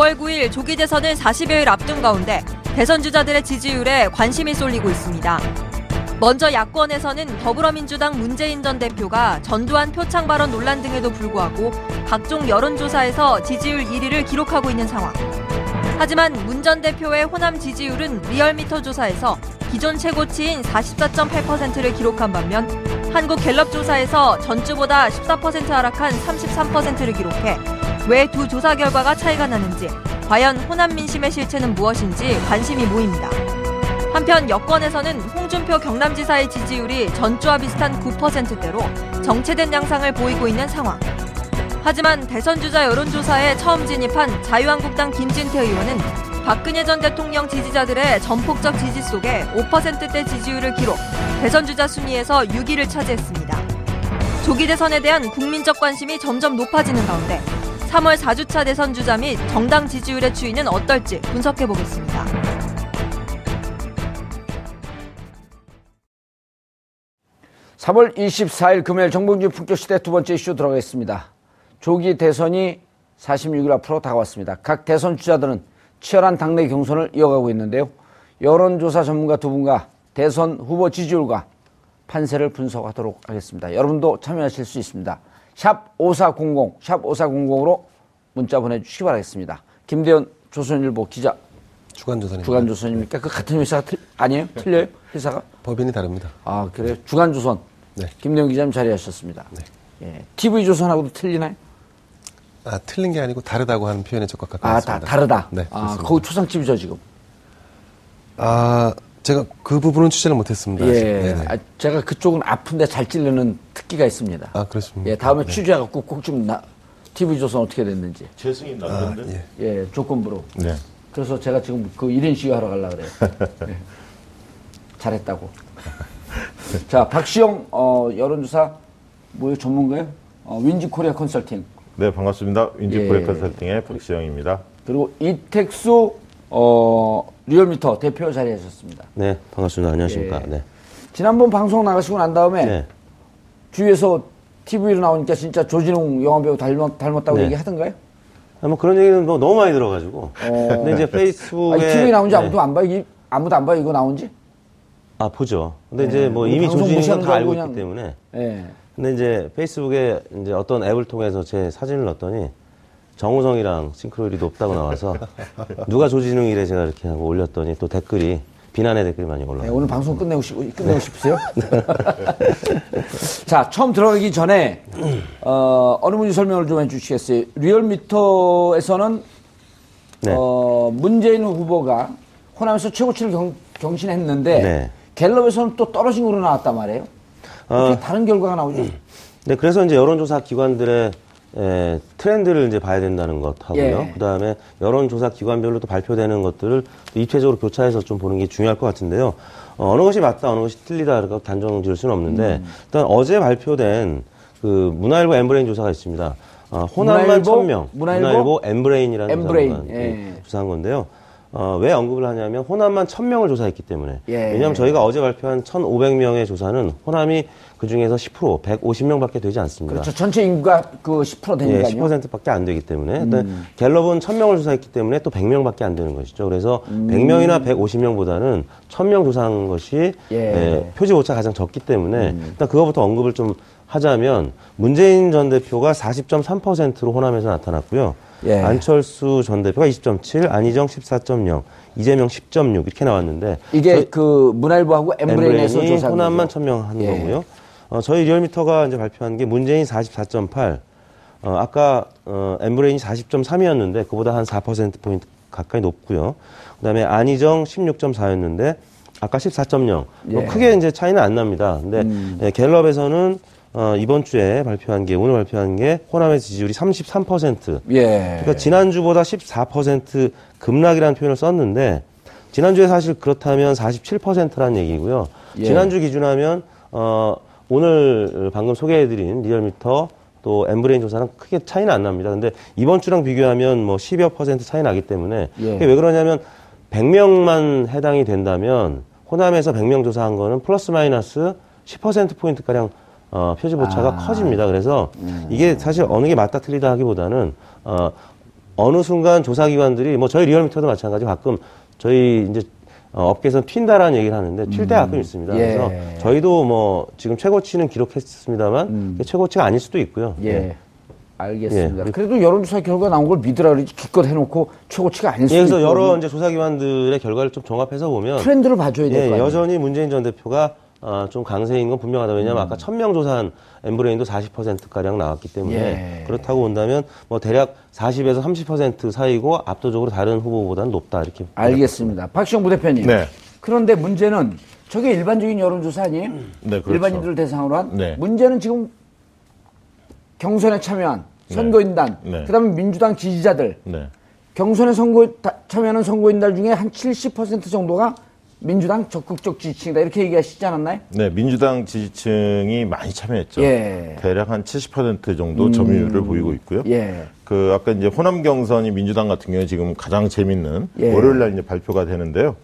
9월 9일 조기 대선을 40여일 앞둔 가운데 대선 주자들의 지지율에 관심이 쏠리고 있습니다. 먼저 야권에서는 더불어민주당 문재인 전 대표가 전두환 표창 발언 논란 등에도 불구하고 각종 여론조사에서 지지율 1위를 기록하고 있는 상황. 하지만 문 전 대표의 호남 지지율은 리얼미터 조사에서 기존 최고치인 44.8%를 기록한 반면 한국 갤럽 조사에서 전주보다 14% 하락한 33%를 기록해 왜 두 조사 결과가 차이가 나는지 과연 호남 민심의 실체는 무엇인지 관심이 모입니다. 한편 여권에서는 홍준표 경남지사의 지지율이 전주와 비슷한 9%대로 정체된 양상을 보이고 있는 상황. 하지만 대선 주자 여론조사에 처음 진입한 자유한국당 김진태 의원은 박근혜 전 대통령 지지자들의 전폭적 지지 속에 5%대 지지율을 기록, 대선 주자 순위에서 6위를 차지했습니다. 조기 대선에 대한 국민적 관심이 점점 높아지는 가운데 3월 4주차 대선 주자 및 정당 지지율의 추이는 어떨지 분석해 보겠습니다. (3월 24일) 금요일 정봉주 품격시대 두 번째 이슈 들어가겠습니다. 조기 대선이 46일 앞으로 다가왔습니다. 각 대선 주자들은 치열한 당내 경선을 이어가고 있는데요. 여론조사 전문가 두 분과 대선 후보 지지율과 판세를 분석하도록 하겠습니다. 여러분도 참여하실 수 있습니다. 샵 5400, 샵 5400으로 문자 보내주시기 바라겠습니다. 김대현 조선일보 기자. 주간조선입니다. 주간조선입니까? 그 같은 회사가 틀, 아니에요? 틀려요? 회사가? 법인이 다릅니다. 아, 그래요? 주간조선. 네. 김대현 기자님 자리하셨습니다. 네. 예. TV조선하고도 틀리나요? 아, 틀린 게 아니고 다르다고 하는 표현에 적합하게 아, 했습니다. 다, 다르다? 네. 아, 그렇습니다. 거기 초상집이죠, 지금. 아, 제가 그 부분은 취재를 못했습니다. 예. 네네. 아, 제가 그쪽은 아픈데 잘 찔르는 특기가 있습니다. 아, 그렇습니까? 예, 다음에 네. 취재해갖고 꼭 좀 나, TV조선 어떻게 됐는지. 재승인 아, 남던데. 예. 예, 조건부로. 네. 그래서 제가 지금 그 1인 시위 하러 가려고 그래요. 예. 잘했다고. 자, 박시영, 어, 여론조사, 뭐예요, 전문가요? 어, 윈지 코리아 컨설팅. 네, 반갑습니다. 예. 윈지코리 컨설팅의 박시영입니다. 그리고 이택수, 어, 리얼미터 대표 자리하셨습니다. 네, 반갑습니다. 안녕하십니까. 예. 네. 지난번 방송 나가시고 난 다음에 네. 주위에서 TV로 나오니까 진짜 조진웅 영화배우 닮았, 닮았다고 네. 얘기하던가요? 아, 뭐 그런 얘기는 뭐 너무 많이 들어가지고. 근데 이제 페이스북에. 아니, TV에 나온지 네. 아무도 안 봐요? 이- 아무도 안 봐요? 이거 나온지? 아, 보죠. 근데 이제 뭐 우리 이미 무시하는 건다 알고 줄 알고 있기 때문에. 예. 근데 이제 페이스북에 이제 어떤 앱을 통해서 제 사진을 넣었더니 정우성이랑 싱크로율이 높다고 나와서 누가 조진웅 이래 제가 이렇게 하고 올렸더니 또 댓글이 비난의 댓글이 많이 네, 올라와요. 오늘 방송 끝내고 싶, 끝내고 싶으세요? 자, 처음 들어가기 전에, 어, 어느 분이 설명을 좀 해주시겠어요? 리얼미터에서는, 네. 어, 문재인 후보가 호남에서 최고치를 경, 경신했는데, 네. 갤럽에서는 또 떨어진 걸로 나왔단 말이에요. 어. 다른 결과가 나오죠? 네, 그래서 이제 여론조사 기관들의 에, 트렌드를 이제 봐야 된다는 것 하고요. 예. 그 다음에 여론조사 기관별로 또 발표되는 것들을 또 입체적으로 교차해서 좀 보는 게 중요할 것 같은데요. 어느 것이 맞다, 어느 것이 틀리다 라고 단정 지을 수는 없는데, 음. 일단 어제 발표된 그 문화일보 엠브레인 조사가 있습니다. 어, 호남만 문화일보? 1000명. 문화일보? 엠브레인이라는 엠브레인, 조사가 예. 조사한 건데요. 어, 왜 언급을 하냐면 호남만 1000명을 조사했기 때문에. 예. 왜냐하면 저희가 어제 발표한 1500명의 조사는 호남이 그 중에서 10% 150명밖에 되지 않습니다. 그렇죠. 전체 인구가 그 10% 예, 되니까요. 음. 10%밖에 안 되기 때문에. 일단 갤럽은 1000명을 조사했기 때문에 또 100명밖에 안 되는 것이죠. 그래서 음. 100명이나 150명보다는 1000명 조사한 것이 예. 음. 예, 표지 오차가 가장 적기 때문에 일단 그거부터 언급을 좀 하자면 문재인 전 대표가 40.3%로 호남에서 나타났고요. 예. 안철수 전 대표가 20.7, 안희정 14.0, 이재명 10.6 이렇게 나왔는데 이게 그 문화일보하고 엠브레인에서 조사한 호남만 거죠. 1000명 한 예. 거고요. 어, 저희 리얼미터가 이제 발표한 게 문재인 44.8, 어, 아까 어, 엠브레인이 40.3이었는데 그보다 한 4%포인트 가까이 높고요. 그다음에 안희정 16.4였는데 아까 14.0. 뭐 예. 크게 이제 차이는 안 납니다. 근데 음. 예, 갤럽에서는 어, 이번 주에 발표한 게 오늘 발표한 게 호남의 지지율이 33%. 예. 그러니까 지난주보다 14% 급락이라는 표현을 썼는데 지난주에 사실 그렇다면 47%라는 얘기고요. 예. 지난주 기준하면 어 오늘 방금 소개해드린 리얼미터 또 엠브레인 조사는 크게 차이는 안 납니다. 근데 이번 주랑 비교하면 뭐 10여 퍼센트 차이 나기 때문에 예. 그게 왜 그러냐면 100명만 해당이 된다면 호남에서 100명 조사한 거는 플러스 마이너스 10% 포인트 가량 어, 표집 아. 오차가 커집니다. 그래서 음. 이게 사실 어느 게 맞다 틀리다 하기보다는 어, 어느 순간 조사기관들이 뭐 저희 리얼미터도 마찬가지 가끔 저희 이제 어, 업계에서는 튄다라는 얘기를 하는데 튈때 가끔 있습니다. 예. 그래서 저희도 뭐 지금 최고치는 기록했습니다만 그게 최고치가 아닐 수도 있고요. 음. 예. 알겠습니다. 예. 그래도 여론조사 결과 나온 걸 믿으라 그러지 기껏 해놓고 최고치가 아닐 수도 예, 그래서 있고 여러 이제 조사기관들의 결과를 좀 종합해서 보면 트렌드를 봐줘야 될거 예. 여전히 문재인 전 대표가 어, 좀 강세인 건 분명하다. 왜냐하면 아까 1000명 조사한 엠브레인도 40%가량 나왔기 때문에 예. 그렇다고 본다면 뭐 대략 40에서 30% 사이고 압도적으로 다른 후보보다는 높다. 이렇게. 알겠습니다. 박시영 부대표님. 네. 그런데 문제는 저게 일반적인 여론조사 아니에요? 네, 그렇죠. 일반인들을 대상으로 한. 네. 문제는 지금 경선에 참여한 선거인단, 네. 그 다음에 민주당 지지자들, 네. 경선에 선거 다- 참여하는 선거인단 중에 한 70% 정도가 민주당 적극적 지지층이다 이렇게 얘기하시지 않았나요? 네, 민주당 지지층이 많이 참여했죠. 예. 대략 한 70% 정도 점유율을 보이고 있고요. 예. 그 아까 이제 호남 경선이 민주당 같은 경우에 지금 가장 재밌는 예. 월요일 날 이제 발표가 되는데요.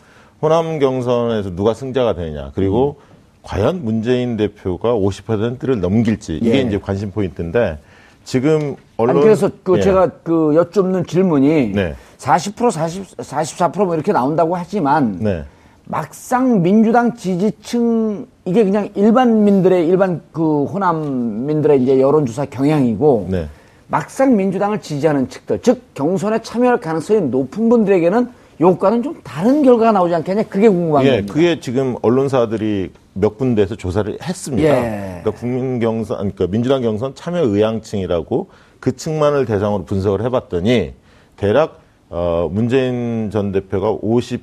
호남 경선에서 누가 승자가 되느냐 그리고 과연 문재인 대표가 50%를 넘길지 이게 예. 이제 관심 포인트인데 지금 언론 아니 그래서 그 예. 제가 그 여쭙는 질문이 네. 40% 40 44%뭐 이렇게 나온다고 하지만 네. 막상 민주당 지지층 이게 그냥 일반민들의 일반 그 호남민들의 이제 여론조사 경향이고 네. 막상 민주당을 지지하는 측들 즉 경선에 참여할 가능성이 높은 분들에게는 요과는 좀 다른 결과가 나오지 않겠냐 그게 궁금한 예, 겁니다. 그게 지금 언론사들이 몇 군데에서 조사를 했습니다. 예. 그러니까 국민 경선, 그러니까 민주당 경선 참여 의향층이라고 그 층만을 대상으로 분석을 해봤더니 대략 어, 문재인 전 대표가 50%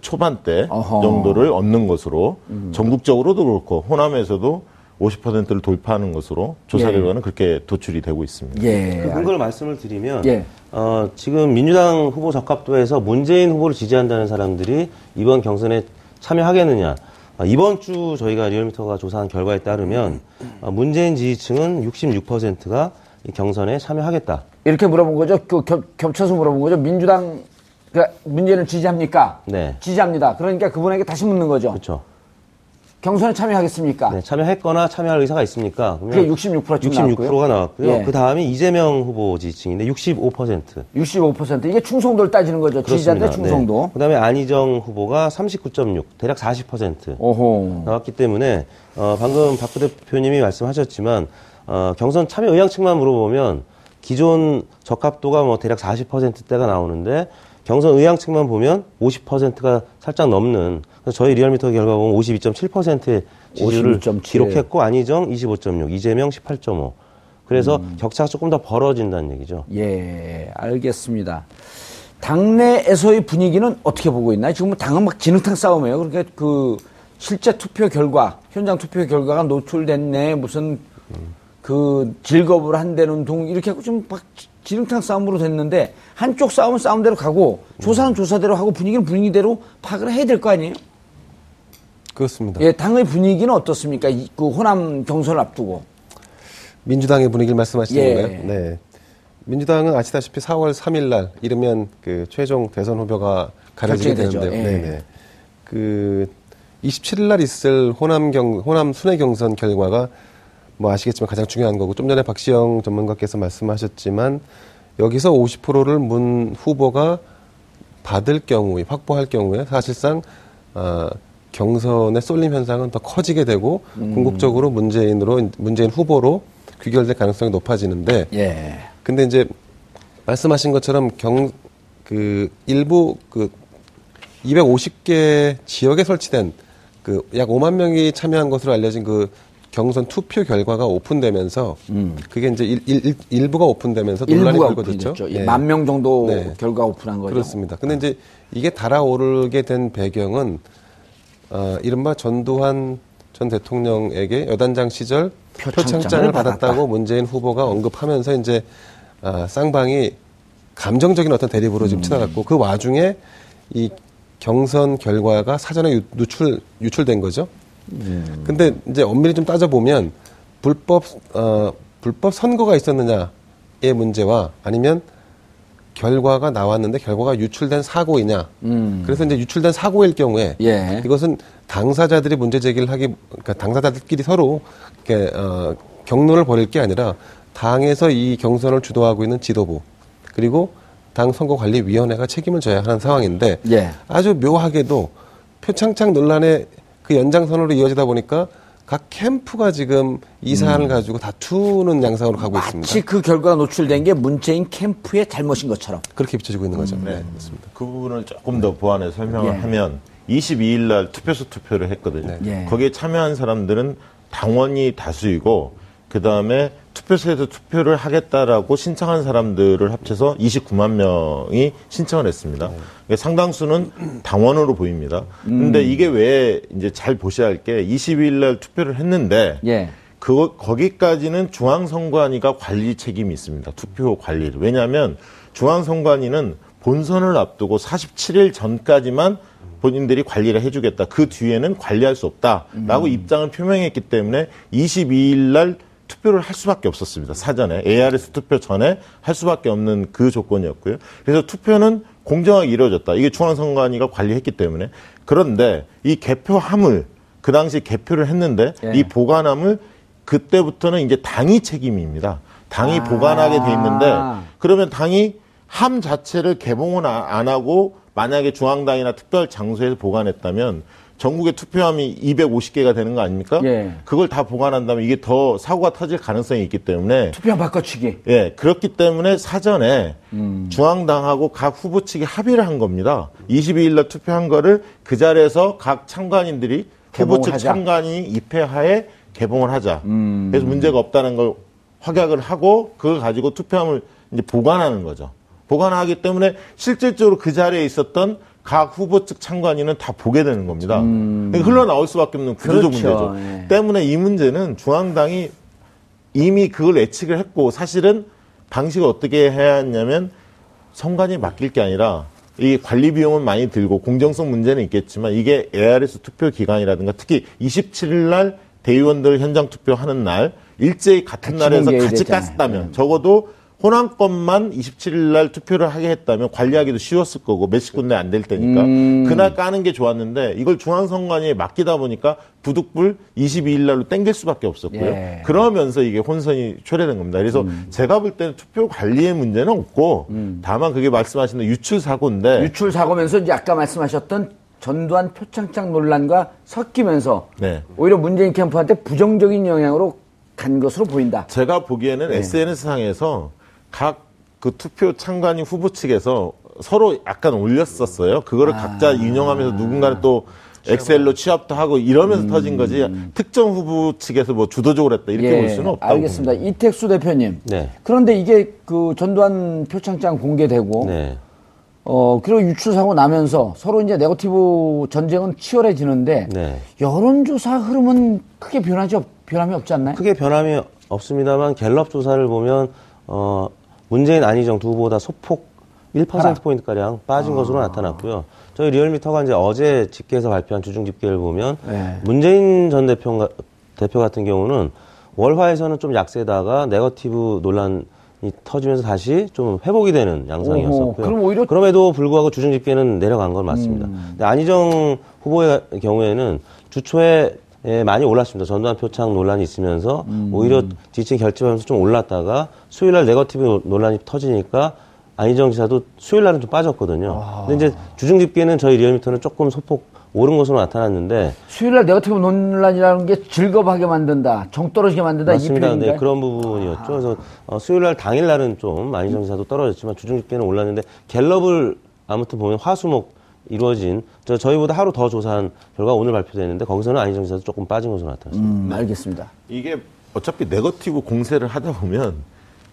초반대 어허. 음. 정도를 얻는 것으로 전국적으로도 그렇고 호남에서도 50%를 돌파하는 것으로 조사 예. 결과는 그렇게 도출이 되고 있습니다. 예. 그 근거를 말씀을 드리면 예. 어, 지금 민주당 후보 적합도에서 문재인 후보를 지지한다는 사람들이 이번 경선에 참여하겠느냐. 아, 이번 주 저희가 리얼미터가 조사한 결과에 따르면 어, 문재인 지지층은 66%가 이 경선에 참여하겠다. 이렇게 물어본 거죠. 그 겹, 겹쳐서 물어본 거죠. 민주당 그러니까 문재인을 지지합니까? 네. 지지합니다. 그러니까 그분에게 다시 묻는 거죠. 그렇죠. 경선에 참여하겠습니까? 네, 참여했거나 참여할 의사가 있습니까? 그게 66%쯤 66%가 나왔고요. 예. 그 다음이 이재명 후보 지지층인데 65%. 65% 이게 충성도를 따지는 거죠. 지지자들의 충성도. 그 다음에 안희정 후보가 39.6, 대략 40%. 오호. 나왔기 때문에 어, 방금 박 부대표님이 말씀하셨지만 어, 경선 참여 의향층만 물어보면 기존 적합도가 뭐 대략 40%대가 나오는데 경선 의향층만 보면 50%가 살짝 넘는 그래서 저희 리얼미터 결과 보면 52.7%의 지지율을 52.7. 기록했고 안희정 25.6, 이재명 18.5. 그래서 음. 격차가 조금 더 벌어진다는 얘기죠. 예, 알겠습니다. 당내에서의 분위기는 어떻게 보고 있나요? 지금 뭐 당은 막 진흙탕 싸움이에요. 그러니까 그 실제 투표 결과, 현장 투표 결과가 노출됐네, 무슨 그 즐겁을 한다는 동 이렇게 하고 좀 막 진흙탕 싸움으로 됐는데 한쪽 싸움은 싸움대로 가고 조사는 조사대로 하고 분위기는 분위기대로 파악을 해야 될 거 아니에요? 그렇습니다. 예, 당의 분위기는 어떻습니까? 이- 그 호남 경선을 앞두고. 민주당의 분위기를 말씀하시는 예. 건가요? 네. 민주당은 아시다시피 4월 3일 날 이르면 그 최종 대선 후보가 가려지게. 되는데요. 예. 네 네. 그 27일 날 있을 호남 경 호남 순회 경선 결과가 뭐 아시겠지만 가장 중요한 거고 좀 전에 박시영 전문가께서 말씀하셨지만 여기서 50%를 문 후보가 받을 경우에 확보할 경우에 사실상 아, 경선의 쏠림 현상은 더 커지게 되고 궁극적으로 문재인으로 문재인 후보로 귀결될 가능성이 높아지는데 예. 근데 이제 말씀하신 것처럼 경 그 일부 그 250개 지역에 설치된 그 약 5만 명이 참여한 것으로 알려진 그 경선 투표 결과가 오픈되면서 그게 이제 일, 일, 일 부가 오픈되면서 논란이 됐죠. 오픈됐죠. 예. 만명 정도 네. 결과 오픈한 거죠. 그렇습니다. 근데 이제 이게 달아오르게 된 배경은 어, 이른바 전두환 전 대통령에게 여단장 시절 표창장을 표창장을 받았다. 받았다고 문재인 후보가 언급하면서 이제 아, 쌍방이 감정적인 어떤 대립으로 음. 지금 치달았고 그 와중에 이 경선 결과가 사전에 유- 누출 유출된 거죠. 음. 근데 이제 엄밀히 좀 따져보면 불법 어 불법 선거가 있었느냐의 문제와 아니면 결과가 나왔는데 결과가 유출된 사고이냐. 그래서 이제 유출된 사고일 경우에 음. 예. 이것은 당사자들이 문제 제기를 하기 그러니까 당사자들끼리 서로 이렇게 어 경론을 벌일 게 아니라 당에서 이 경선을 주도하고 있는 지도부 그리고 당 선거관리위원회가 책임을 져야 하는 상황인데 예. 아주 묘하게도 표창장 논란의 그 연장선으로 이어지다 보니까 각 캠프가 지금 이 사안을 가지고 다투는 양상으로 가고 있습니다. 마치 그 결과가 노출된 게 문재인 캠프의 잘못인 것처럼. 그렇게 비춰지고 있는 거죠. 네, 그렇습니다. 그 부분을 조금 더 보완해 설명을 예. 하면 22일 날 투표소 투표를 했거든요. 네. 예. 거기에 참여한 사람들은 당원이 다수이고 그 다음에 투표소에서 투표를 하겠다라고 신청한 사람들을 합쳐서 29만 명이 신청을 했습니다. 그러니까 상당수는 당원으로 보입니다. 근데 이게 왜 이제 잘 보셔야 할 게 22일 날 투표를 했는데 예. 그 거기까지는 중앙선관위가 관리 책임이 있습니다. 투표 관리를. 왜냐하면 중앙선관위는 본선을 앞두고 47일 전까지만 본인들이 관리를 해주겠다. 그 뒤에는 관리할 수 없다라고 입장을 표명했기 때문에 22일 날 투표를 할 수밖에 없었습니다. 사전에 ARS 투표 전에 할 수밖에 없는 그 조건이었고요. 그래서 투표는 공정하게 이루어졌다. 이게 중앙선관위가 관리했기 때문에 그런데 이 개표함을 그 당시 개표를 했는데 예. 이 보관함을 그때부터는 이제 당이 책임입니다. 당이 보관하게 돼 있는데 그러면 당이 함 자체를 개봉은 아- 안 하고 만약에 중앙당이나 특별 장소에서 보관했다면 전국의 투표함이 250개가 되는 거 아닙니까? 예. 그걸 다 보관한다면 이게 더 사고가 터질 가능성이 있기 때문에 투표함 바꿔치기. 예, 그렇기 때문에 사전에 음. 중앙당하고 각 후보 측이 합의를 한 겁니다. 22일 날 투표한 거를 그 자리에서 각 참관인들이 후보 측 하자. 참관이 입회하에 개봉을 하자. 음. 그래서 문제가 없다는 걸 확약을 하고 그걸 가지고 투표함을 이제 보관하는 거죠. 보관하기 때문에 실질적으로 그 자리에 있었던 각 후보 측 참관인은 다 보게 되는 겁니다. 그러니까 흘러나올 수밖에 없는 구조적 음. 그렇죠. 문제죠. 예. 때문에 이 문제는 중앙당이 이미 그걸 예측을 했고 사실은 방식을 어떻게 해야 했냐면 선관위 맡길 게 아니라 이 관리 비용은 많이 들고 공정성 문제는 있겠지만 이게 ARS 투표 기간이라든가 특히 27일 날 대의원들 현장 투표하는 날 일제히 같은 날에서 같이. 깠다면 적어도 호남권만 27일 날 투표를 하게 했다면 관리하기도 쉬웠을 거고 몇십 군데 안 될 테니까 음. 그날 까는 게 좋았는데 이걸 중앙선관위에 맡기다 보니까 부득불 22일 날로 땡길 수밖에 없었고요. 예. 그러면서 이게 혼선이 초래된 겁니다. 그래서 음. 제가 볼 때는 투표 관리의 문제는 없고 다만 그게 말씀하신 유출 사고인데 유출 사고면서 이제 아까 말씀하셨던 전두환 표창장 논란과 섞이면서 네. 오히려 문재인 캠프한테 부정적인 영향으로 간 것으로 보인다. 제가 보기에는 네. SNS 상에서 각 그 투표 참관인 후보 측에서 서로 약간 올렸었어요. 그거를 아. 각자 인용하면서 누군가는 또 엑셀로 취합도 하고 이러면서 터진 거지. 특정 후보 측에서 뭐 주도적으로 했다 이렇게 볼 수는 없다고 음. 예, 알겠습니다. 봅니다. 이택수 대표님. 네. 그런데 이게 그 전두환 표창장 공개되고 네. 어 그리고 유출 사고 나면서 서로 이제 네거티브 전쟁은 치열해지는데 네. 여론조사 흐름은 크게 변하지 없, 변함이 없지 않나요? 크게 변함이 없습니다만 갤럽 조사를 보면 어 문재인 안희정 두 후보다 소폭 1% 포인트 가량 빠진 아. 것으로 나타났고요. 저희 리얼미터가 이제 어제 집계에서 발표한 주중 집계를 보면 네. 문재인 전 대표 대표 같은 경우는 월화에서는 좀 약세다가 네거티브 논란이 터지면서 다시 좀 회복이 되는 양상이었었고요. 그럼 오히려- 음. 그럼에도 불구하고 주중 집계는 내려간 건 맞습니다. 근데 안희정 후보의 경우에는 주초에 예, 많이 올랐습니다. 전두환 표창 논란이 있으면서 음. 오히려 지지층 결집하면서 좀 올랐다가 수요일 날 네거티브 노- 논란이 터지니까 안희정 지사도 수요일 날은 좀 빠졌거든요. 아. 근데 이제 주중 집계는 저희 리얼미터는 조금 소폭 오른 것으로 나타났는데 수요일 날 네거티브 논란이라는 게 질겁하게 만든다, 정 떨어지게 만든다 이 맞습니다. 표현인가요? 네, 그런 부분이었죠. 그래서 어, 수요일 날 당일 날은 좀 안희정 지사도 떨어졌지만 주중 집계는 올랐는데 갤럽을 아무튼 보면 화수목 이루어진 저 저희보다 하루 더 조사한 결과 오늘 발표됐는데 거기서는 안희정 지사도 조금 빠진 것으로 나타났습니다. 음, 알겠습니다. 이게 어차피 네거티브 공세를 하다 보면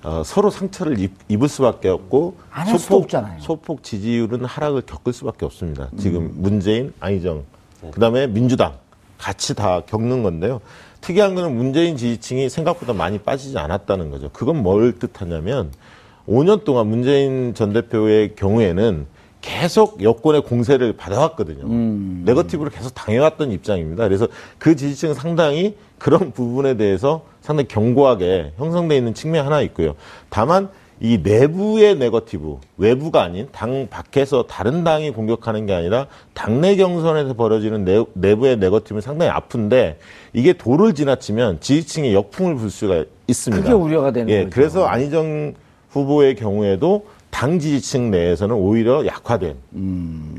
어, 서로 상처를 입, 입을 수밖에 없고 안할 수도 없잖아요. 소폭 지지율은 하락을 겪을 수밖에 없습니다. 지금 문재인, 안희정, 그다음에 민주당 같이 다 겪는 건데요. 특이한 거는 문재인 지지층이 생각보다 많이 빠지지 않았다는 거죠. 그건 뭘 뜻하냐면 5년 동안 문재인 전 대표의 경우에는 계속 여권의 공세를 받아왔거든요. 네거티브를 계속 당해왔던 입장입니다. 그래서 그 지지층은 상당히 그런 부분에 대해서 상당히 견고하게 형성되어 있는 측면이 하나 있고요. 다만 이 내부의 네거티브, 외부가 아닌 당 밖에서 다른 당이 공격하는 게 아니라 당내 경선에서 벌어지는 내, 내부의 네거티브는 상당히 아픈데 이게 도를 지나치면 지지층에 역풍을 불 수가 있습니다. 그게 우려가 되는 예, 거죠. 그래서 안희정 후보의 경우에도 당 지지층 내에서는 오히려 약화된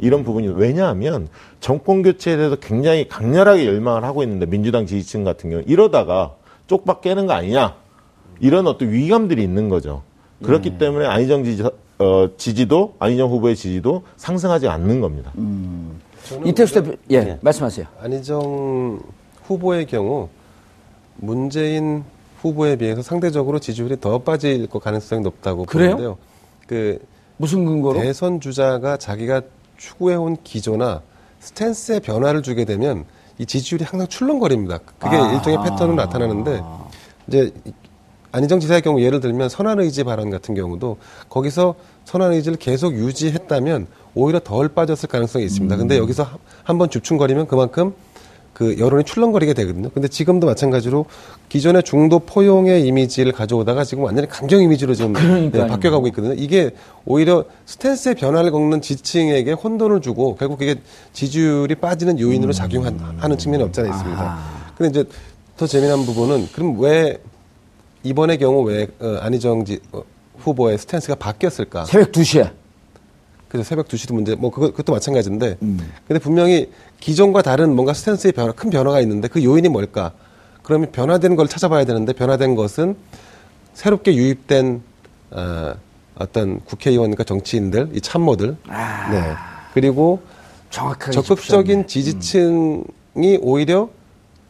이런 부분이 왜냐하면 정권 교체에 대해서 굉장히 강렬하게 열망을 하고 있는데 민주당 지지층 같은 경우 는 이러다가 쪽박 깨는 거 아니냐 이런 어떤 위기감들이 있는 거죠. 그렇기 때문에 안희정 지지, 어, 지지도 안희정 후보의 지지도 상승하지 않는 겁니다. 이택수 대표, 예, 네. 말씀하세요. 안희정 후보의 경우 문재인 후보에 비해서 상대적으로 지지율이 더 빠질 것 가능성이 높다고 그래요? 보는데요. 그 무슨 근거로? 대선 주자가 자기가 추구해온 기조나 스탠스의 변화를 주게 되면 이 지지율이 항상 출렁거립니다. 그게 아. 일종의 패턴으로 나타나는데 이제 안희정 지사의 경우 예를 들면 선한 의지 발언 같은 경우도 거기서 선한 의지를 계속 유지했다면 오히려 덜 빠졌을 가능성이 있습니다. 근데 음. 여기서 한번 줍충거리면 그만큼 그 여론이 출렁거리게 되거든요. 근데 지금도 마찬가지로 기존의 중도 포용의 이미지를 가져오다가 지금 완전히 강경 이미지로 지금. 네, 바뀌어가고 있거든요. 이게 오히려 스탠스의 변화를 겪는 지층에게 혼돈을 주고 결국 그게 지지율이 빠지는 요인으로 작용하는 측면이 없지 않아 있습니다. 근데 이제 더 재미난 부분은 그럼 왜 이번의 경우 왜 어, 안희정 지, 어, 후보의 스탠스가 바뀌었을까? 새벽 2시에. 그래서 새벽 2시도 문제, 뭐, 그거, 그것도 마찬가지인데. 근데 분명히 기존과 다른 뭔가 스탠스의 변화, 큰 변화가 있는데 그 요인이 뭘까? 그러면 변화된 걸 찾아봐야 되는데 변화된 것은 새롭게 유입된, 어, 어떤 국회의원과 정치인들, 이 참모들. 네. 그리고 적극적인 지지층이 오히려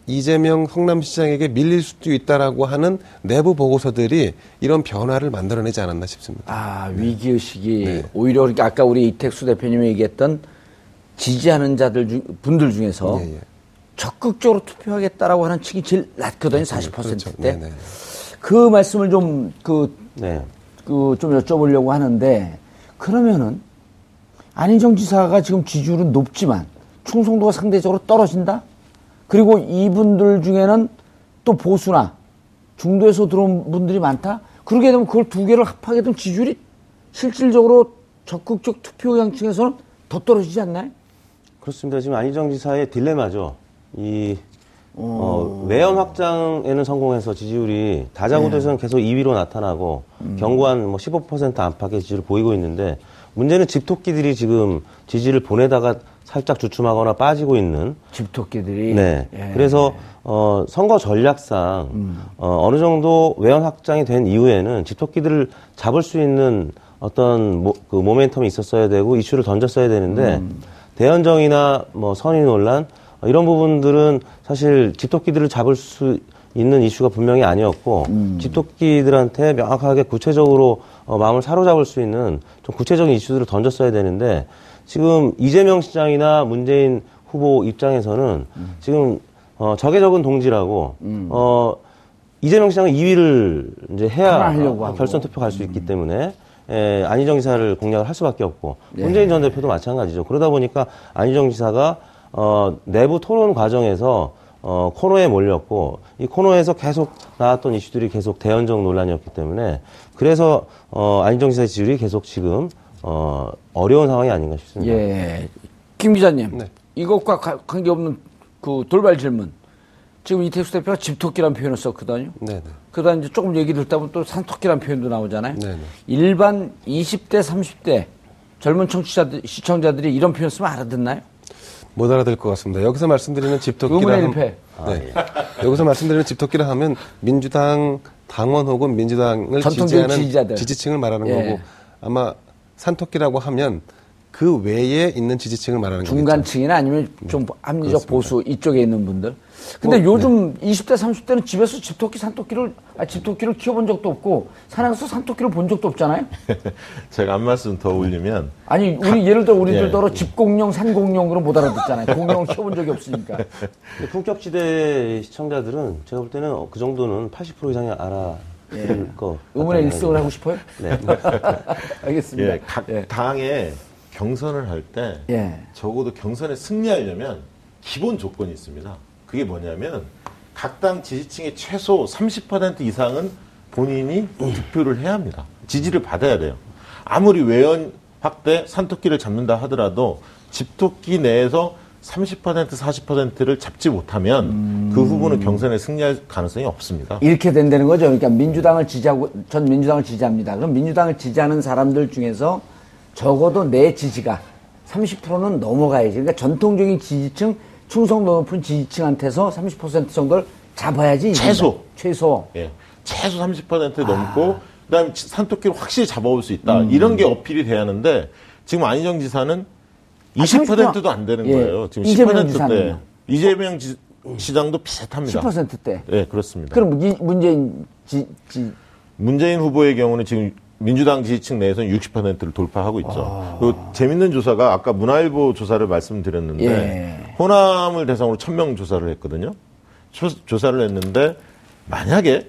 이재명 성남시장에게 밀릴 수도 있다라고 하는 내부 보고서들이 이런 변화를 만들어내지 않았나 싶습니다. 아, 위기 의식이 네. 오히려 그러니까 아까 우리 이택수 대표님이 얘기했던 지지하는 자들 중, 분들 중에서 예, 예. 적극적으로 투표하겠다라고 하는 층이 제일 낮거든요, 40%대. 그렇죠. 네, 네. 그 말씀을 좀, 그, 네. 그, 좀 여쭤보려고 하는데, 그러면은, 안희정 지사가 지금 지지율은 높지만, 충성도가 상대적으로 떨어진다? 그리고 이분들 중에는 또 보수나 중도에서 들어온 분들이 많다? 그러게 되면 그걸 두 개를 합하게 되면 지지율이 실질적으로 적극적 투표양층에서는 더 떨어지지 않나요? 그렇습니다. 지금 안희정 지사의 딜레마죠. 이 어, 외연 확장에는 성공해서 지지율이 다자구도에서는 계속 2위로 나타나고 경고한 뭐 15% 안팎의 지지를 보이고 있는데 문제는 집토끼들이 지금 지지를 보내다가 살짝 주춤하거나 빠지고 있는 집토끼들이. 네. 예. 그래서 어, 선거 전략상 어, 어느 정도 외연 확장이 된 이후에는 집토끼들을 잡을 수 있는 어떤 모, 그 모멘텀이 있었어야 되고 이슈를 던졌어야 되는데 대연정이나 뭐 선의 논란 어, 이런 부분들은 사실 집토끼들을 잡을 수 있는 이슈가 분명히 아니었고 집토끼들한테 명확하게 구체적으로 어, 마음을 사로잡을 수 있는 좀 구체적인 이슈들을 던졌어야 되는데 지금 이재명 시장이나 문재인 후보 입장에서는 지금 어, 적의 적은 동지라고 어, 이재명 시장은 2위를 이제 해야. 결선 투표 갈 수 있기 때문에 에, 안희정 지사를 공략을 할 수밖에 없고 문재인 전 대표도 마찬가지죠. 그러다 보니까 안희정 지사가 어, 내부 토론 과정에서 어, 코너에 몰렸고 이 코너에서 계속 나왔던 이슈들이 계속 대연정 논란이었기 때문에 그래서 어, 안희정 지사의 지지율이 계속 지금 어, 어려운 상황이 아닌가 싶습니다. 예. 김 기자님. 네. 이것과 가- 관계없는 그 돌발 질문. 지금 이태수 대표가 집토끼라는 표현을 썼거든요. 네네. 그러다 이제 조금 얘기 듣다 보면 또 산토끼라는 표현도 나오잖아요. 네네. 일반 20대, 30대 젊은 청취자들, 시청자들이 이런 표현 쓰면 알아듣나요? 못 알아들 것 같습니다. 여기서 말씀드리는 집토끼라 함- 일패. 네. 여기서 말씀드리는 집토끼라 하면 민주당 당원 혹은 민주당을 지지하는 지지자들. 지지층을 말하는 예. 거고 아마 산토끼라고 하면 그 외에 있는 지지층을 말하는 거죠. 중간층이나 아니면 좀 합리적 그렇습니다. 보수 이쪽에 있는 분들. 근데 뭐, 요즘 20대, 30대는 집에서 집토끼, 산토끼를, 아, 집토끼를 키워본 적도 없고, 산에서 산토끼를 본 적도 없잖아요? 제가 한 말씀 더 올리면 아니, 우리, 예를 들어 우리들도 예. 집공룡, 산공룡으로 못 알아듣잖아요. 공룡을 키워본 적이 없으니까. 근데 품격지대 시청자들은 제가 볼 때는 어, 그 정도는 80% 이상이 알아들 거. 의문의 일승을 하고 싶어요? 네. 알겠습니다. 예, 각 예. 당에 경선을 할때 예. 적어도 경선에 승리하려면 기본 조건이 있습니다. 그게 뭐냐면 각 당 지지층의 최소 30% 이상은 본인이 득표를 해야 합니다. 지지를 받아야 돼요. 아무리 외연 확대 산토끼를 잡는다 하더라도 집토끼 내에서 30% 40%를 잡지 못하면 그 후보는 경선에 승리할 가능성이 없습니다. 이렇게 된다는 거죠. 그러니까 민주당을 지지하고 전 민주당을 지지합니다. 그럼 민주당을 지지하는 사람들 중에서 적어도 내 지지가 30%는 넘어가야지. 그러니까 전통적인 지지층, 충성도 높은 지지층한테서 30% 정도를 잡아야지. 이긴다. 최소. 최소. 예. 최소 30% 넘고 그다음에 산토끼를 확실히 잡아올 수 있다. 이런 게 어필이 돼야 하는데 지금 안희정 지사는 20%도 안 되는 예. 거예요. 지금 이재명 10%대. 지사는요? 이재명 지, 시장도 비슷합니다. 10%대. 네, 그렇습니다. 그럼 문- 문재인 지, 지 문재인 후보의 경우는 지금 민주당 지지층 내에서는 60%를 돌파하고 있죠. 아. 그리고 재밌는 조사가 아까 문화일보 조사를 말씀드렸는데 예. 호남을 대상으로 1000명 조사를 했거든요. 조, 조사를 했는데 만약에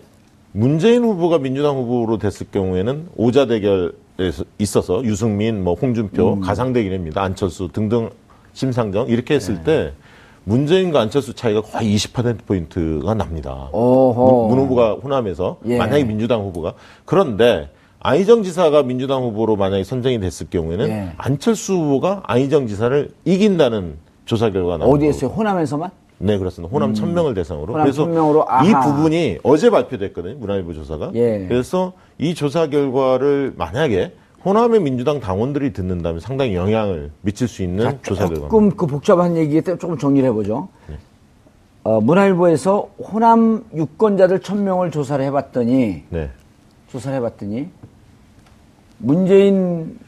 문재인 후보가 민주당 후보로 됐을 경우에는 오자 대결에서 있어서 유승민, 뭐 홍준표, 음. 가상대결입니다. 안철수 등등 심상정 이렇게 했을 네. 때 문재인과 안철수 차이가 거의 20%포인트가 납니다. 문, 문 후보가 호남에서 예. 만약에 민주당 후보가 그런데 안희정 지사가 민주당 후보로 만약에 선정이 됐을 경우에는 예. 안철수 후보가 안희정 지사를 이긴다는 조사 결과가 나온 어디에서요? 호남에서만? 네 그렇습니다. 호남 1000명을 대상으로 호남 그래서 1000명으로, 이. 부분이 어제 발표됐거든요. 문화일보 조사가. 예. 그래서 이 조사 결과를 만약에 호남의 민주당 당원들이 듣는다면 상당히 영향을 미칠 수 있는 조사 결과입니다. 조금 그 복잡한 얘기기 때문에 조금 정리를 해보죠. 어, 문화일보에서 호남 유권자들 1000명을 조사를 해봤더니, 네. 조사를 해봤더니, 문재인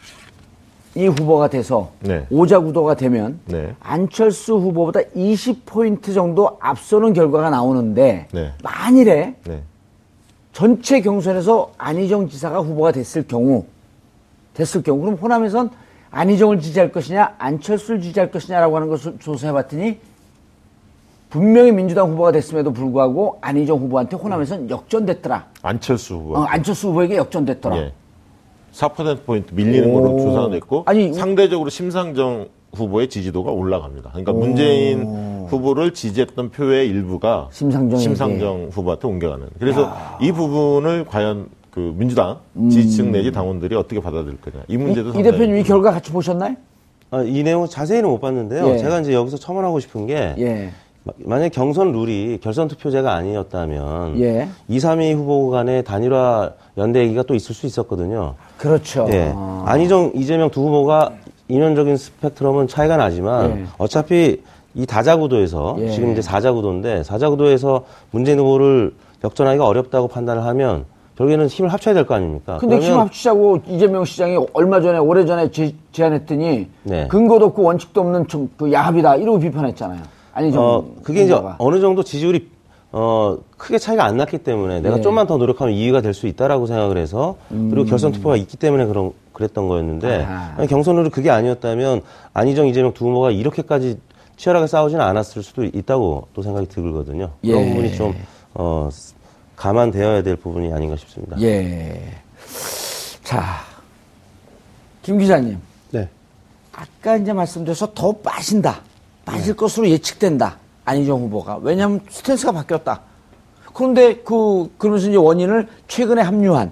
이 후보가 돼서 네. 오자 구도가 되면 네. 안철수 후보보다 20포인트 정도 앞서는 결과가 나오는데 네. 만일에 네. 전체 경선에서 안희정 지사가 후보가 됐을 경우 됐을 경우 그럼 호남에선 안희정을 지지할 것이냐 안철수를 지지할 것이냐라고 하는 것을 조사해봤더니 분명히 민주당 후보가 됐음에도 불구하고 안희정 후보한테 호남에선 역전됐더라. 안철수 후보. 어, 안철수 후보에게 역전됐더라. 예. 4%포인트 밀리는 오. 걸로 조사가 됐고, 아니, 상대적으로 심상정 후보의 지지도가 올라갑니다. 그러니까 문재인 후보를 지지했던 표의 일부가 심상정에게. 심상정 후보한테 옮겨가는. 그래서 이 부분을 과연 그 민주당 지지층 내지 당원들이 어떻게 받아들일 거냐. 이 문제도 음. 이, 이 상당히 대표님 이 결과 같이 보셨나요? 아, 이 내용 자세히는 못 봤는데요. 예. 제가 이제 여기서 첨언하고 싶은 게 예. 마- 만약 경선 룰이 결선 투표제가 아니었다면 예. 2, 3위 후보 간의 단일화 연대 얘기가 또 있을 수 있었거든요. 그렇죠. 예. 안희정, 이재명 두 후보가 이면적인 스펙트럼은 차이가 나지만 예. 어차피 이 다자구도에서 예. 지금 이제 사자구도인데 사자구도에서 문재인 후보를 역전하기가 어렵다고 판단을 하면 결국에는 힘을 합쳐야 될 거 아닙니까? 근데 힘 합치자고 이재명 시장이 얼마 전에 오래 전에 제, 제안했더니 네. 근거도 없고 원칙도 없는 좀 그 야합이다 이러고 비판했잖아요. 아니 좀 어, 그게 이제. 어느 정도 지지율이 어, 크게 차이가 안 났기 때문에 내가 예. 좀만 더 노력하면 2위가 될 수 있다라고 생각을 해서 그리고 결선 투표가 있기 때문에 그런 그랬던 거였는데 음. 아니, 경선으로 그게 아니었다면 안희정 이재명 두 후보가 이렇게까지 치열하게 싸우지는 않았을 수도 있다고 또 생각이 들거든요. 그런 예. 부분이 좀 어, 감안되어야 될 부분이 아닌가 싶습니다. 예. 자, 김 기자님, 네. 아까 이제 말씀드려서 더 빠진다, 빠질 것으로 예측된다. 안희정 후보가 왜냐하면 스탠스가 바뀌었다. 그런데 그 그러면서 이제 원인을 최근에 합류한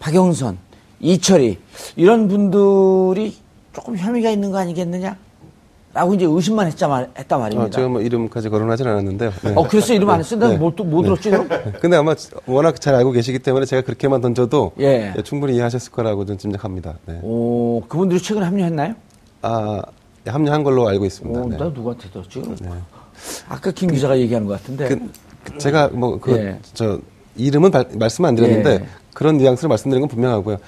박영선, 이철이 이런 분들이 조금 혐의가 있는 거 아니겠느냐? 라고 이제 의심만 했자 말, 했단 말입니다. 어, 제가 뭐 이름까지 거론하진 않았는데요. 네. 어, 그래서 이름 안 했어요? 내가 네. 뭐, 또- 뭐 들었지, 그럼? 근데 아마 워낙 잘 알고 계시기 때문에 제가 그렇게만 던져도 예. 예, 충분히 이해하셨을 거라고 좀 짐작합니다. 네. 오, 그분들이 최근에 합류했나요? 아, 예, 합류한 걸로 알고 있습니다. 오, 네. 나 누구한테 들었지? 아까 김 기자가 얘기하는 것 같은데. 그, 그 제가 뭐그 예. 저 이름은 발- 말씀 안 드렸는데 예. 그런 뉘앙스를 말씀드린 건 분명하고요.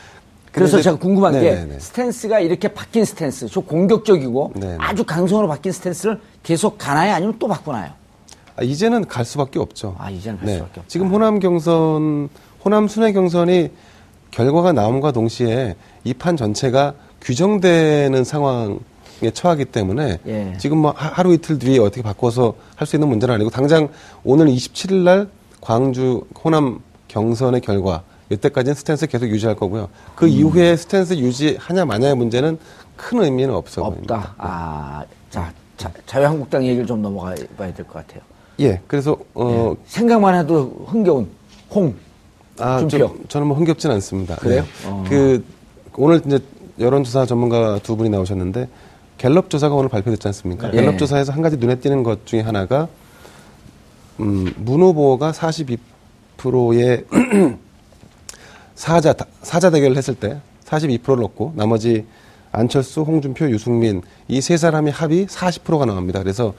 그래서 근데 제가 궁금한 게 네네네. 스탠스가 이렇게 바뀐 스탠스, 좀 공격적이고 네네. 아주 강성으로 바뀐 스탠스를 계속 가나요? 아니면 또 바꾸나요? 아, 이제는 갈 수밖에 없죠. 아, 이제는 갈 수밖에 없다. 지금 호남 경선, 호남 순회 경선이 결과가 나옴과 동시에 이 판 전체가 규정되는 상황에 처하기 때문에 예. 지금 뭐 하- 하루 이틀 뒤에 어떻게 바꿔서 할 수 있는 문제는 아니고 당장 오늘 27일 날 광주 호남 경선의 결과 이때까지는 스탠스 계속 유지할 거고요. 그 음. 이후에 스탠스 유지하냐 마냐의 문제는 큰 의미는 없어 보입니다. 없다. 아, 자, 자, 자유한국당 얘기를 좀 넘어가 봐야 될 것 같아요. 예, 그래서 어, 생각만 해도 흥겨운 홍. 아, 준표. 좀, 저는 뭐 흥겹진 않습니다. 그래요? 네. 어. 그 오늘 이제 여론조사 전문가 두 분이 나오셨는데 갤럽 조사가 오늘 발표됐지 않습니까? 예. 갤럽 조사에서 한 가지 눈에 띄는 것 중에 하나가 음, 문 후보가 42%의 사자 사자 대결을 했을 때 42%를 얻고 나머지 안철수, 홍준표, 유승민 이 세 사람이 합이 40%가 나옵니다. 그래서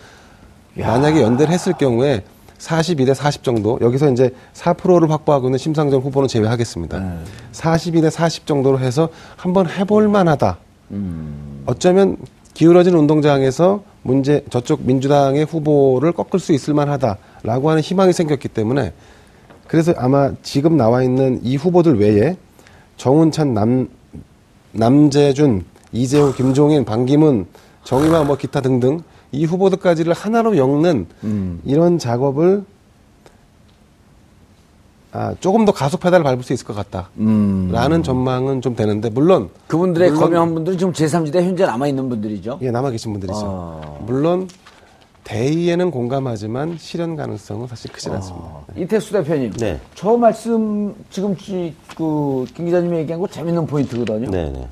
만약에 연대를 했을 경우에 42 대 40 정도 여기서 이제 4%를 확보하고 있는 심상정 후보는 제외하겠습니다. 42 대 40 정도로 해서 한번 해볼 만하다. 어쩌면 기울어진 운동장에서 문제 저쪽 민주당의 후보를 꺾을 수 있을 만하다라고 하는 희망이 생겼기 때문에 그래서 아마 지금 나와 있는 이 후보들 외에 정운찬 남 남재준 이재호 김종인 방기문 정의와 뭐 기타 등등 이 후보들까지를 하나로 엮는 이런 작업을 아, 조금 더 가속 페달을 밟을 수 있을 것 같다 라는 전망은 좀 되는데 물론 그분들의 물론- 거명한 분들은 지금 제3지대 현재 남아있는 분들이죠. 예, 남아 계신 분들이죠. 아. 물론 대의에는 공감하지만 실현 가능성은 사실 크지 않습니다. 이태수 대표님. 네. 저 말씀 지금 지- 그, 김 기자님이 얘기한 거 재밌는 포인트거든요. 네, 네.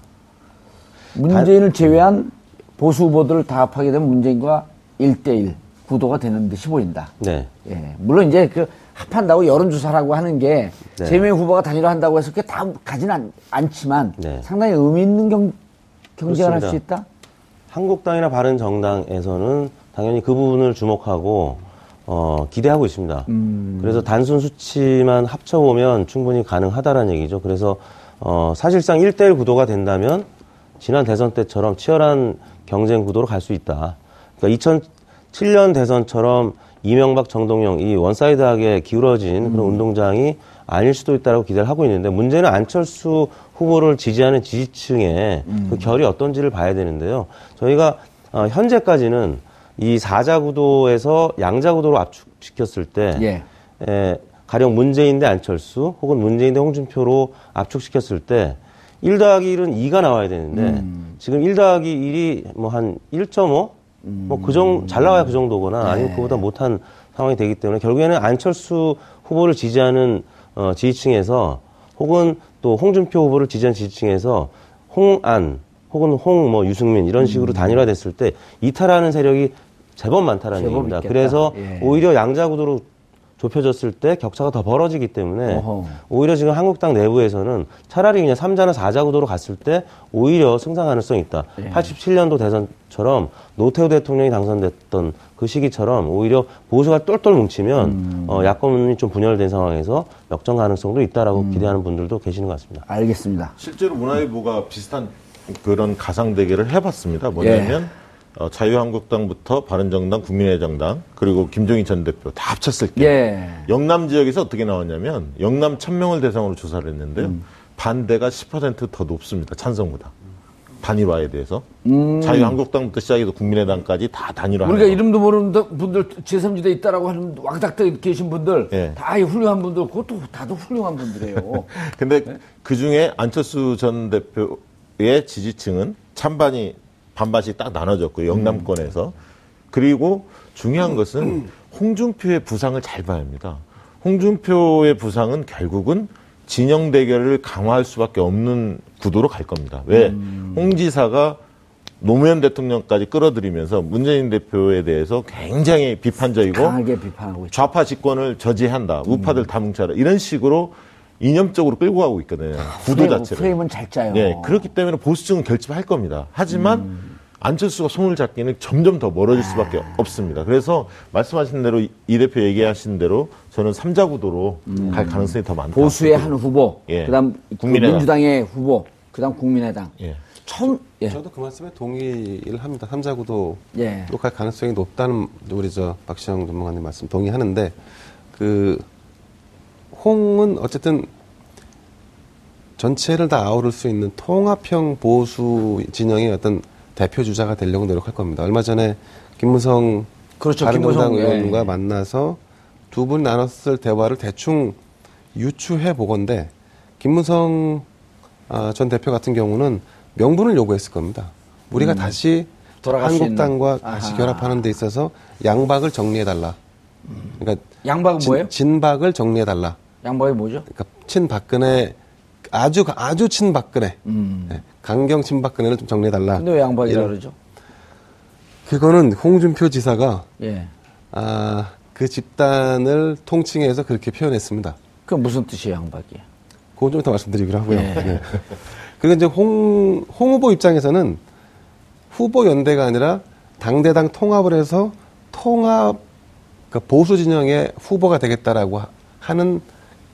문재인을 제외한 보수 후보들을 다 합하게 되면 문재인과 1대1 구도가 되는 듯이 보인다. 네. 예. 물론 이제 그 합한다고 여론조사라고 하는 게 네. 재명 후보가 단일화한다고 해서 그게 다 가지는 않, 않지만 네. 상당히 의미 있는 경, 경쟁을 할 수. 있다? 한국당이나 바른 정당에서는 당연히 그 부분을 주목하고 어, 기대하고 있습니다. 그래서 단순 수치만 합쳐보면 충분히 가능하다라는 얘기죠. 그래서 어, 사실상 1대1 구도가 된다면 지난 대선 때처럼 치열한 경쟁 구도로 갈 수 있다. 그러니까 2007년 대선처럼 이명박, 정동영 이 one side하게 기울어진 그런 운동장이 아닐 수도 있다고 기대를 하고 있는데 문제는 안철수 후보를 지지하는 지지층의 그 결이 어떤지를 봐야 되는데요. 저희가 어, 현재까지는 이 사자 구도에서 양자 구도로 압축시켰을 때 예. 에, 가령 문재인 대 안철수 혹은 문재인 대 홍준표로 압축시켰을 때 1 더하기 1은 2가 나와야 되는데 지금 1 더하기 1이 뭐 한 1.5? 뭐 그 정도, 잘 나와야 그 정도거나 아니면 그보다 못한 상황이 되기 때문에 결국에는 안철수 후보를 지지하는 어, 지지층에서 혹은 또 홍준표 후보를 지지하는 지지층에서 홍안 혹은 홍 뭐 유승민 이런 식으로 단일화됐을 때 이탈하는 세력이 제법 많다라는 제법 얘기입니다. 있겠다. 그래서 예. 오히려 양자 구도로 좁혀졌을 때 격차가 더 벌어지기 때문에 어허. 오히려 지금 한국당 내부에서는 차라리 그냥 3자나 4자 구도로 갔을 때 오히려 승상 가능성이 있다. 예. 87년도 대선처럼 노태우 대통령이 당선됐던 그 시기처럼 오히려 보수가 똘똘 뭉치면 음. 어, 야권이 좀 분열된 상황에서 역전 가능성도 있다라고 음. 기대하는 분들도 계시는 것 같습니다. 알겠습니다. 실제로 문화일보가 비슷한 그런 가상 대결을 해봤습니다. 뭐냐면 어, 자유한국당부터 바른정당, 국민의정당 그리고 김종인 전 대표 다 합쳤을 때 예. 영남 지역에서 어떻게 나왔냐면 영남 1000명을 대상으로 조사를 했는데요. 음. 반대가 10%더 높습니다. 찬성보다. 단일화에 대해서. 음. 자유한국당부터 시작해서 국민의당까지 다 단일화. 우리가 이름도 모르는 분들 제3지대 있다라고 하는 왕닥터 계신 분들 예. 다이 훌륭한 분들 그것도 다들 훌륭한 분들이에요. 근데 그 중에 안철수 전 대표의 지지층은 찬반이 반반씩 딱 나눠졌고 영남권에서 그리고 중요한 것은 홍준표의 부상을 잘 봐야 합니다. 홍준표의 부상은 결국은 진영 대결을 강화할 수밖에 없는 구도로 갈 겁니다. 왜? 홍 지사가 노무현 대통령까지 끌어들이면서 문재인 대표에 대해서 굉장히 비판적이고. 좌파 집권을 저지한다. 우파들 다 뭉쳐라. 이런 식으로 이념적으로 끌고 가고 있거든요. 구도 프레임, 자체를. 프레임은 잘 짜요. 네, 그렇기 때문에 보수층은 결집할 겁니다. 하지만 음. 안철수가 손을 잡기는 점점 더 멀어질 수밖에 없습니다. 그래서 말씀하신 대로 이- 이 대표 얘기하신 대로 저는 삼자 구도로 갈 가능성이 더 많다. 음. 보수의 한 후보, 예. 그다음 그 국민의당. 민주당의 후보, 그다음 국민의당. 예. 처음 예. 저도 그 말씀에 동의를 합니다. 삼자 구도 예. 갈 가능성이 높다는 우리 저 박시영 전문가님 말씀 동의하는데 그 홍은 어쨌든 전체를 다 아우를 수 있는 통합형 보수 진영의 어떤 대표 주자가 되려고 노력할 겁니다. 얼마 전에 김무성 그렇죠. 바른정당 예. 의원과 만나서 두 분 나눴을 대화를 대충 유추해 보건데 김무성 아, 전 대표 같은 경우는 명분을 요구했을 겁니다. 우리가 다시 음. 수 한국당과. 다시. 결합하는 데 있어서 양박을 정리해 달라. 그러니까 양박은 뭐예요? 진, 박을 정리해 달라. 양박이 뭐죠? 그러니까 친박근혜 아주 아주 친박근혜 음. 네, 강경 친박근혜를 좀 정리해 달라. 근데 왜 양박이라 그러죠? 그거는 홍준표 지사가 예. 아, 그 집단을 통칭해서 그렇게 표현했습니다. 그 무슨 뜻이에요, 양박이? 그건 좀 이따 말씀드리기로 하고요. 네. 그리고 이제 홍, 홍 후보 입장에서는 후보 연대가 아니라 당대당 통합을 해서 통합, 그러니까 보수 진영의 후보가 되겠다라고 하- 하는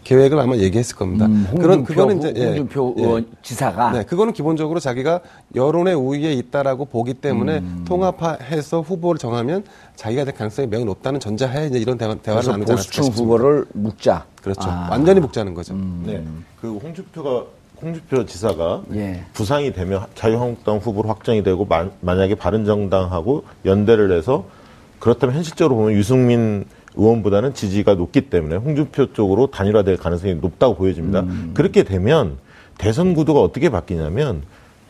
계획을 아마 얘기했을 겁니다. 음, 그런 홍준표, 그거는 이제 예, 홍준표 예. 의원 지사가 네, 그거는 기본적으로 자기가 여론의 우위에 있다라고 보기 때문에 음. 통합해서 후보를 정하면 자기가 될 가능성이 매우 높다는 전제하에 이제 이런 대화, 대화를 그래서 나누지 않았을까 싶습니다. 후보를 묵자. 그렇죠. 아. 완전히 복자는 거죠. 네. 그 홍준표가 홍준표 지사가 예. 부상이 되면 자유한국당 후보로 확정이 되고 만, 만약에 바른정당하고 연대를 해서 그렇다면 현실적으로 보면 유승민 의원보다는 지지가 높기 때문에 홍준표 쪽으로 단일화될 가능성이 높다고 보여집니다. 그렇게 되면 대선 구도가 어떻게 바뀌냐면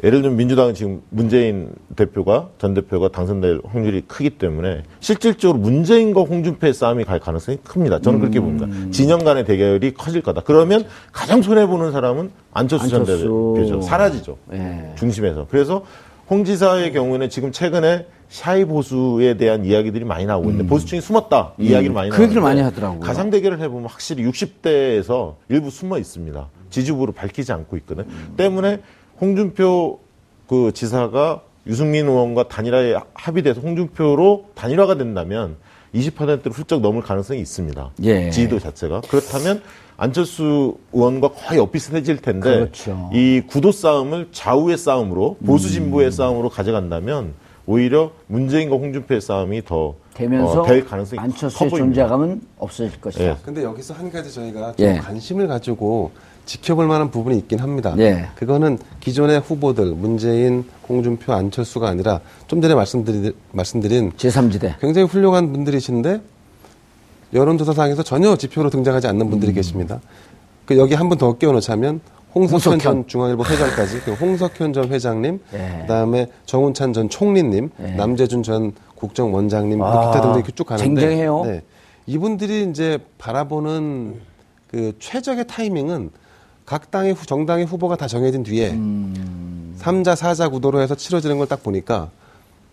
예를 들면 민주당은 지금 문재인 대표가 전 대표가 당선될 확률이 크기 때문에 실질적으로 문재인과 홍준표의 싸움이 갈 가능성이 큽니다. 저는 그렇게 봅니다. 진영 간의 대결이 커질 거다. 그러면 가장 손해 보는 사람은 안철수 전. 대표죠. 사라지죠. 예. 중심에서. 그래서 홍 지사의 경우에는 지금 최근에 샤이 보수에 대한 이야기들이 많이 나오고 있는데 보수층이 숨었다 이 이야기를 많이 그 얘기를 많이 하더라고요. 가상 대결을 해보면 확실히 60대에서 일부 숨어 있습니다. 지지 후보를 밝히지 않고 있거든. 때문에 홍준표 그 지사가 유승민 의원과 단일화에 합의돼서 홍준표로 단일화가 된다면 20%를 훌쩍 넘을 가능성이 있습니다. 예. 지지도 자체가 그렇다면 안철수 의원과 거의 엇비슷해질 텐데 그렇죠. 이 구도 싸움을 좌우의 싸움으로 보수 진보의 싸움으로 가져간다면 오히려 문재인과 홍준표의 싸움이 더 되면서 어, 될 가능성이 안철수의 보입니다. 존재감은 없어질 것이다. 예. 근데 여기서 한 가지 저희가 좀 예. 관심을 가지고 지켜볼 만한 부분이 있긴 합니다. 예. 그거는 기존의 후보들, 문재인, 홍준표, 안철수가 아니라 좀 전에 말씀드린, 말씀드린 제3지대. 굉장히 훌륭한 분들이신데 여론조사상에서 전혀 지표로 등장하지 않는 음. 분들이 계십니다. 그 여기 한분더 끼워놓자면 홍석현, 홍석현. 전 중앙일보 회장까지 그 홍석현 전 회장님, 예. 그다음에 정운찬 전 총리님, 예. 남재준 전 국정원장님, 아, 기타 등등 이렇게 쭉 가는데 쟁쟁해요. 네. 이분들이 이제 바라보는 그 최적의 타이밍은 각 당의 후- 정당의 후보가 다 정해진 뒤에 음. 삼 3자, 4자 구도로 해서 치러지는 걸 딱 보니까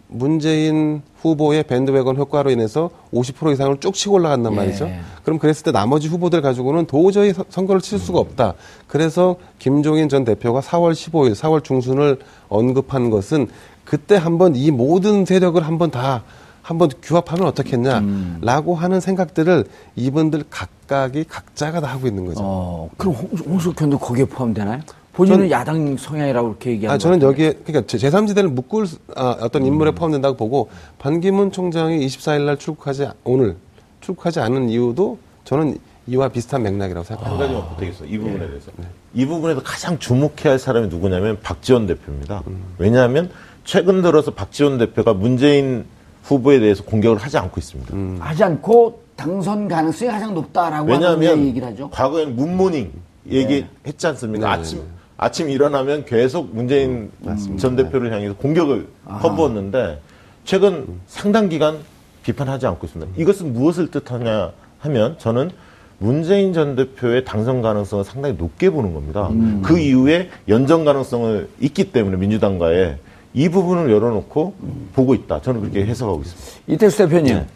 문재인 후보의 밴드웨건 효과로 인해서 50% 이상을 쭉 치고 올라간단 예. 말이죠. 그럼 그랬을 때 나머지 후보들 가지고는 도저히 서- 선거를 칠 수가 없다. 그래서 김종인 전 대표가 4월 15일, 4월 중순을 언급한 것은 그때 한번 이 모든 세력을 한번 다 한번 규합하면 어떻겠냐라고 하는 생각들을 이분들 각각이 각자가 다 하고 있는 거죠. 어, 그럼 홍, 홍석현도 거기에 포함되나요? 본인은 야당 성향이라고 그렇게 얘기하는 아, 저는 것 여기에, 그러니까 제- 제3지대를 묶을 수- 아, 어떤 인물에 음. 포함된다고 보고 반기문 총장이 24일 날 출국하지, 오늘 출국하지 않은 이유도 저는 이와 비슷한 맥락이라고 한 생각합니다. 가지만 부탁했어. 이 부분에 대해서. 이 부분에서 가장 주목해야 할 사람이 누구냐면 박지원 대표입니다. 왜냐하면 최근 들어서 박지원 대표가 문재인 후보에 대해서 공격을 하지 않고 있습니다. 하지 않고 당선 가능성이 가장 높다라고 하는 왜냐하면 얘기를 하죠. 과거에는 문모닝 얘기했지 않습니까? 아침 아침 일어나면 계속 문재인 전 대표를 향해서 공격을 퍼부었는데 최근 상당 기간 비판하지 않고 있습니다. 이것은 무엇을 뜻하냐 하면 저는 문재인 전 대표의 당선 가능성을 상당히 높게 보는 겁니다. 그 이후에 연정 가능성을 있기 때문에 민주당과의 이 부분을 열어놓고 보고 있다. 저는 그렇게 해석하고 있습니다. 이태수 대표님, 네.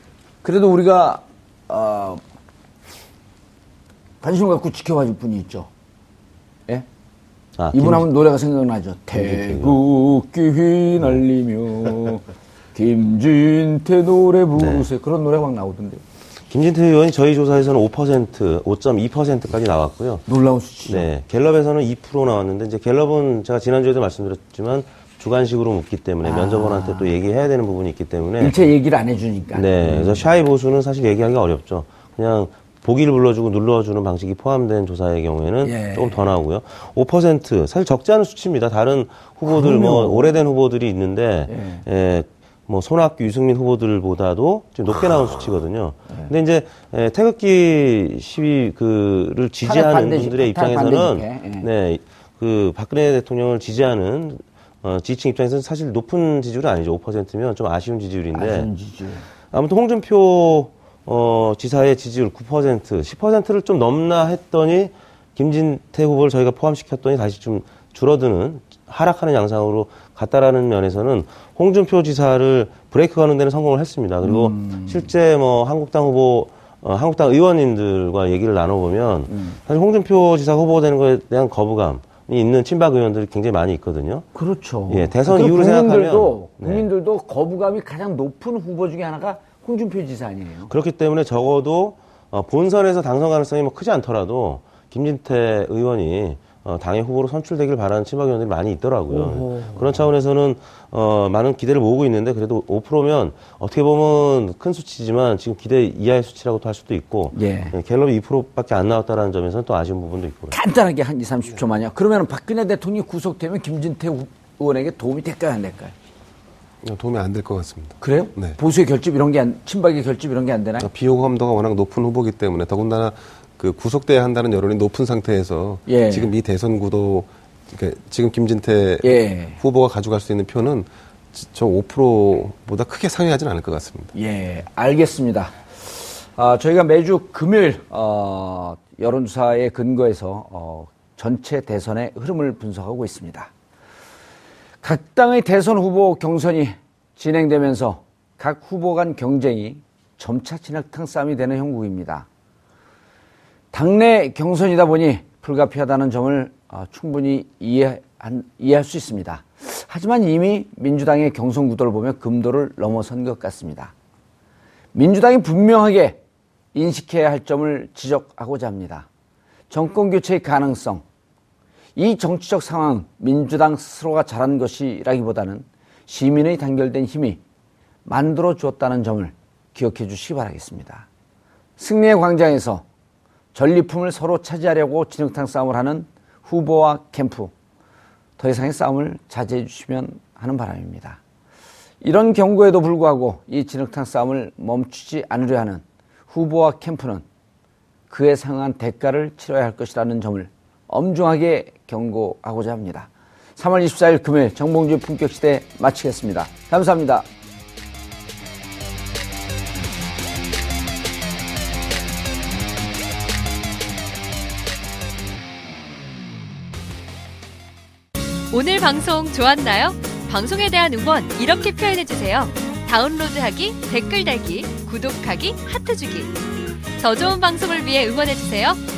그래도 우리가 어, 관심을 갖고 지켜봐줄 분이 있죠. 예? 아, 이분 김- 하면 노래가 생각나죠. 태국기 휘날리며 김진태 노래 부르세요. 그런 노래 막 나오던데요. 김진태 의원이 저희 조사에서는 5%, 5.2%까지 나왔고요. 놀라운 수치죠. 네, 갤럽에서는 2% 나왔는데 이제 갤럽은 제가 지난주에도 말씀드렸지만 주관식으로 묻기 때문에 면접원한테 또 얘기해야 되는 부분이 있기 때문에 일체 얘기를 안 해주니까. 네, 그래서 샤이 보수는 사실 얘기하기가 어렵죠. 그냥 보기를 불러주고 눌러주는 방식이 포함된 조사의 경우에는 예. 조금 더 나오고요. 5% 사실 적지 않은 수치입니다. 다른 후보들 뭐 오래된 후보들이 있는데 예, 뭐 손학규, 유승민 후보들보다도 좀 높게 나온 수치거든요. 근데 이제 예, 태극기 시위 그를 지지하는 반대- 분들의 입장에서는 집회, 예. 네, 그 박근혜 대통령을 지지하는 어, 지지층 입장에서는 사실 높은 지지율은 아니죠. 5%면 좀 아쉬운 지지율인데 아쉬운 지지율. 아무튼 홍준표 어, 지사의 지지율 9%, 10%를 좀 넘나 했더니 김진태 후보를 저희가 포함시켰더니 다시 좀 줄어드는 하락하는 양상으로 갔다라는 면에서는 홍준표 지사를 브레이크 가는 데는 성공을 했습니다. 그리고 음. 실제 뭐 한국당 후보 어, 한국당 의원님들과 얘기를 나눠보면 음. 사실 홍준표 지사 후보 되는 것에 대한 거부감이 있는 친박 의원들이 굉장히 많이 있거든요. 그렇죠. 예, 대선 그리고 이후를 국민들도, 생각하면, 네. 국민들도 거부감이 가장 높은 후보 중에 하나가 홍준표 지사 아니에요. 그렇기 때문에 적어도 어, 본선에서 당선 가능성이 뭐 크지 않더라도 김진태 의원이 어, 당의 후보로 선출되길 바라는 친박 의원들이 많이 있더라고요. 그런 차원에서는 어, 많은 기대를 모으고 있는데 그래도 5%면 어떻게 보면 큰 수치지만 지금 기대 이하의 수치라고도 할 수도 있고 예. 예, 갤럽이 2%밖에 안 나왔다는 점에서는 또 아쉬운 부분도 있고요. 간단하게 한 2, 30초만요. 그러면 박근혜 대통령이 구속되면 김진태 후- 의원에게 도움이 될까요, 안 될까요? 도움이 안 될 것 같습니다. 그래요? 네. 보수의 결집 이런 게 안, 친박의 결집 이런 게 안 되나요? 비호감도가 워낙 높은 후보기 때문에 더군다나 그 구속돼야 한다는 여론이 높은 상태에서 예. 지금 이 대선 구도 그러니까 지금 김진태 예. 후보가 가져갈 수 있는 표는 지- 저 5%보다 크게 상회하지는 않을 것 같습니다. 예, 알겠습니다. 아, 저희가 매주 금요일 어, 여론조사에 근거해서 어, 전체 대선의 흐름을 분석하고 있습니다. 각 당의 대선 후보 경선이 진행되면서 각 후보 간 경쟁이 점차 진흙탕 싸움이 되는 형국입니다. 당내 경선이다 보니 불가피하다는 점을 어, 충분히 이해한, 이해할 수 있습니다. 하지만 이미 민주당의 경선 구도를 보면 금도를 넘어선 것 같습니다. 민주당이 분명하게 인식해야 할 점을 지적하고자 합니다. 정권 교체의 가능성. 이 정치적 상황, 민주당 스스로가 잘한 것이라기보다는 시민의 단결된 힘이 만들어 주었다는 점을 기억해 주시기 바라겠습니다. 승리의 광장에서 전리품을 서로 차지하려고 진흙탕 싸움을 하는 후보와 캠프. 더 이상의 싸움을 자제해 주시면 하는 바람입니다. 이런 경고에도 불구하고 이 진흙탕 싸움을 멈추지 않으려 하는 후보와 캠프는 그에 상응한 대가를 치러야 할 것이라는 점을 엄중하게 경고하고자 합니다. 3월 24일 금요일 정봉주 품격시대 마치겠습니다. 감사합니다. 오늘 방송 좋았나요? 방송에 대한 응원 이렇게 표현해주세요. 다운로드하기, 댓글 달기, 구독하기, 하트 주기. 더 좋은 방송을 위해 응원해주세요.